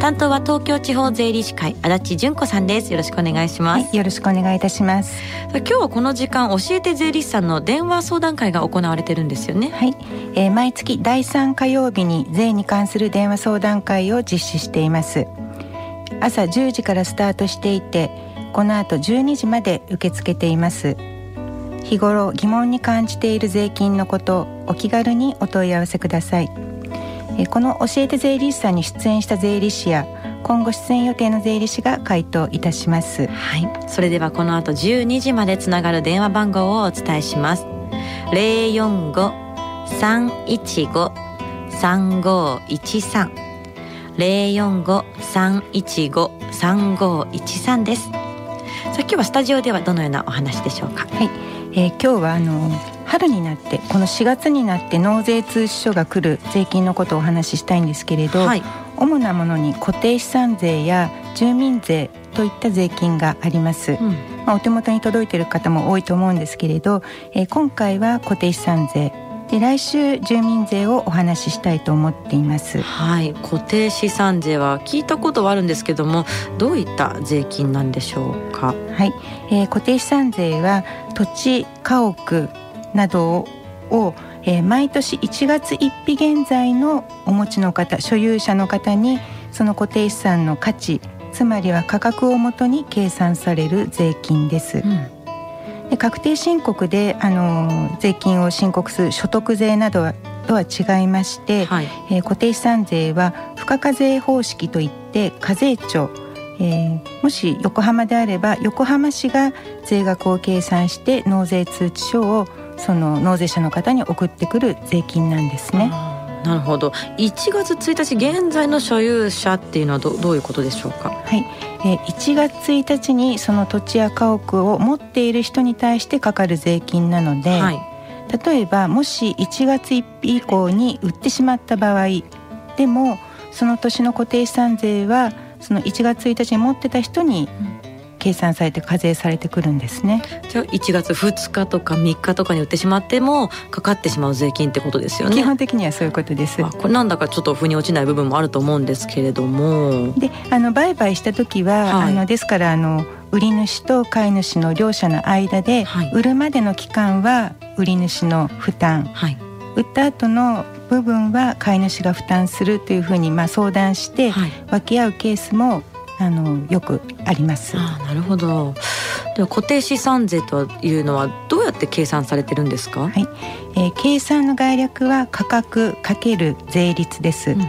担当は東京地方税理士会足立純子さんです。よろしくお願いします、はい、よろしくお願いいたします。今日はこの時間教えて税理士さんの電話相談会が行われてるんですよね。はい、えー、毎月第3火曜日に税に関する電話相談会を実施しています。朝10時からスタートしていてこの後12時まで受け付けています。日頃疑問に感じている税金のことお気軽にお問い合わせくださいこの教えて税理士さんに出演した税理士や今後出演予定の税理士が回答いたします。はい。それではこの後12時までつながる電話番号をお伝えします。045-315-3513 045-315-3513です。さあ今日はスタジオではどのようなお話でしょうか？はい、えー、今日はあの春になってこの4月になって納税通知書が来る税金のことをお話ししたいんですけれど、はい、主なものに固定資産税や住民税といった税金があります、うん、まあ、お手元に届いている方も多いと思うんですけれど、えー、今回は固定資産税。で来週住民税をお話ししたいと思っています。はい。固定資産税は聞いたことはあるんですけどもどういった税金なんでしょうか？はい、えー、固定資産税は土地家屋などを、えー、毎年1月1日現在のお持ちの方所有者の方にその固定資産の価値つまりは価格をもとに計算される税金です。うんで確定申告であの税金を申告する所得税などはとは違いまして、はい、えー、固定資産税は付加課税方式といって課税庁えー、もし横浜であれば横浜市が税額を計算して納税通知書をその納税者の方に送ってくる税金なんですね。なるほど。1月1日現在の所有者っていうのはどどういうことでしょうか？はい、えー、1月1日にその土地や家屋を持っている人に対してかかる税金なので、はい、例えばもし1月1日以降に売ってしまった場合でもその年の固定資産税はその1月1日に持ってた人に計算されて課税されてくるんですね。じゃあ1月2日とか3日とかに売ってしまってもかかってしまう税金ってことですよね。基本的にはそういうことです。これなんだかちょっと腑に落ちない部分もあると思うんですけれども。であの売買した時は、はい、あのですからあの売り主と買い主の両者の間で、はい、売るまでの期間は売り主の負担、はい、売った後の部分は買い主が負担するというふうにまあ相談して分け合うケースもあのよくあります。あなるほど。では固定資産税というのはどうやって計算されてるんですか？はい、えー、計算の概略は価格かける税率です。うん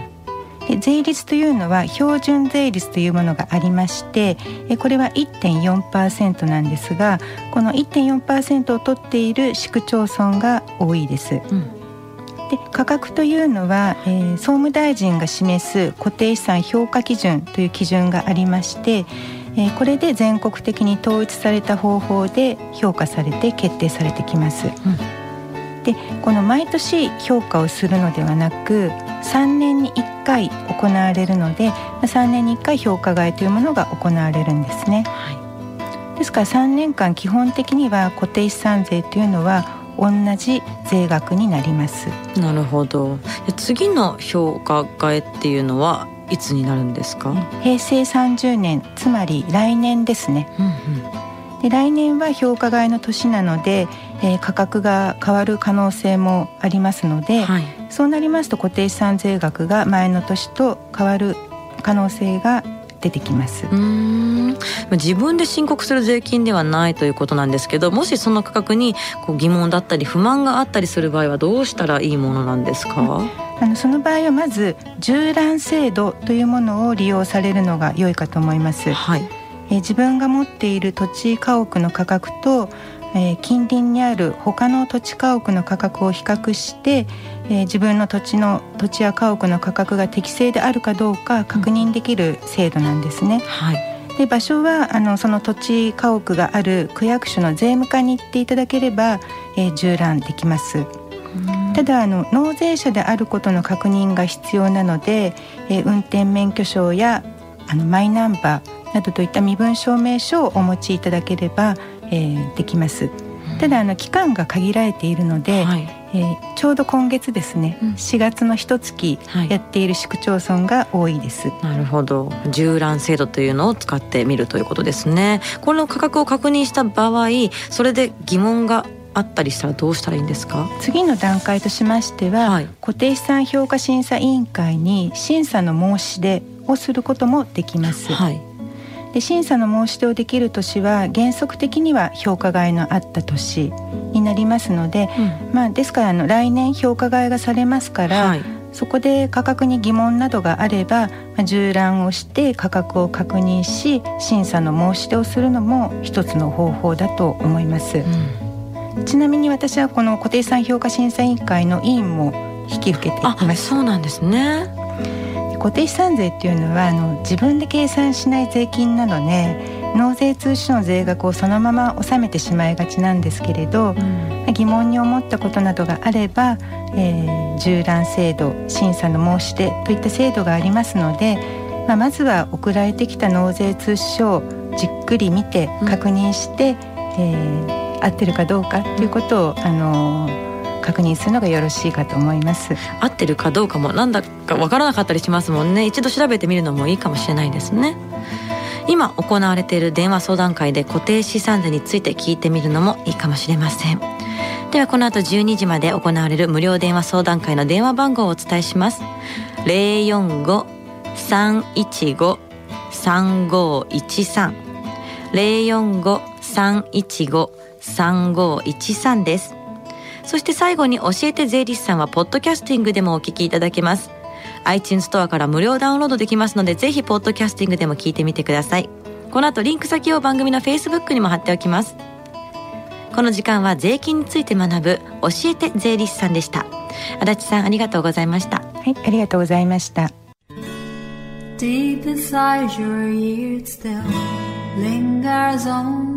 で税率というのは標準税率というものがありましてこれは1.4%なんですがこの1.4%を取っている市区町村が多いです。うんで価格というのは、えー、総務大臣が示す固定資産評価基準という基準がありまして、えー、これで全国的に統一された方法で評価されて決定されてきます。うん、でこの毎年評価をするのではなく3年に1回行われるので3年に1回評価外というものが行われるんですね。はい、ですから3年間基本的には固定資産税というのは同じ税額になります。なるほど。次の評価替えっていうのはいつになるんですか？平成30年つまり来年ですね、うんうん、で来年は評価替えの年なので、えー、価格が変わる可能性もありますので、はい、そうなりますと固定資産税額が前の年と変わる可能性が出てきます。自分で申告する税金ではないということなんですけどもしその価格にこう疑問だったり不満があったりする場合はどうしたらいいものなんですか、うん、あのその場合はまず従覧制度というものを利用されるのが良いかと思います、はい、え自分が持っている土地家屋の価格とえー、近隣にある他の土地家屋の価格を比較して、えー、自分の土地の土地や家屋の価格が適正であるかどうか確認できる制度なんですね。うん、はいで場所はあのその土地家屋がある区役所の税務課に行っていただければ、えー、縦覧できます。ただあの納税者であることの確認が必要なので、えー、運転免許証やあのマイナンバーなどといった身分証明書をお持ちいただければ、えー、できます。ただあの期間が限られているので、はい、えー、ちょうど今月ですね、うん、4月の一月やっている市区町村が多いです、はい、なるほど。縦覧制度というのを使ってみるということですね。この価格を確認した場合それで疑問があったりしたらどうしたらいいんですか？次の段階としましては、はい、固定資産評価審査委員会に審査の申し出をすることもできます、はい。で審査の申し出をできる年は原則的には評価外のあった年になりますので、うん、まあ、ですからあの来年評価外がされますから、はい、そこで価格に疑問などがあれば、まあ、縦覧をして価格を確認し審査の申し出をするのも一つの方法だと思います。うん、ちなみに私はこの固定資産評価審査委員会の委員も引き受けています。そうなんですね。固定資産税っていうのはあの自分で計算しない税金なので納税通知の税額をそのまま納めてしまいがちなんですけれど、うん、疑問に思ったことなどがあれば、えー、縦覧制度審査の申し出といった制度がありますので、まあ、まずは送られてきた納税通知書をじっくり見て確認して、うん、えー、合ってるかどうかということを、あのー確認するのがよろしいかと思います。合ってるかどうかもなんだかわからなかったりしますもんね。一度調べてみるのもいいかもしれないですね。今行われている電話相談会で固定資産税について聞いてみるのもいいかもしれません。ではこの後12時まで行われる無料電話相談会の電話番号をお伝えします。045-315-3513 045-315-3513です。そして最後に教えて税理士さんはポッドキャスティングでもお聞きいただけます。iTunes ストアから無料ダウンロードできますのでぜひポッドキャスティングでも聞いてみてください。この後リンク先を番組の Facebook にも貼っておきます。この時間は税金について学ぶ教えて税理士さんでした。足立さんありがとうございました。はいありがとうございました。Deep inside your ears still lingers on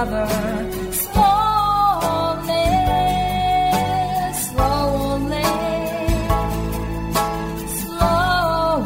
Slowly, slowly, slowly.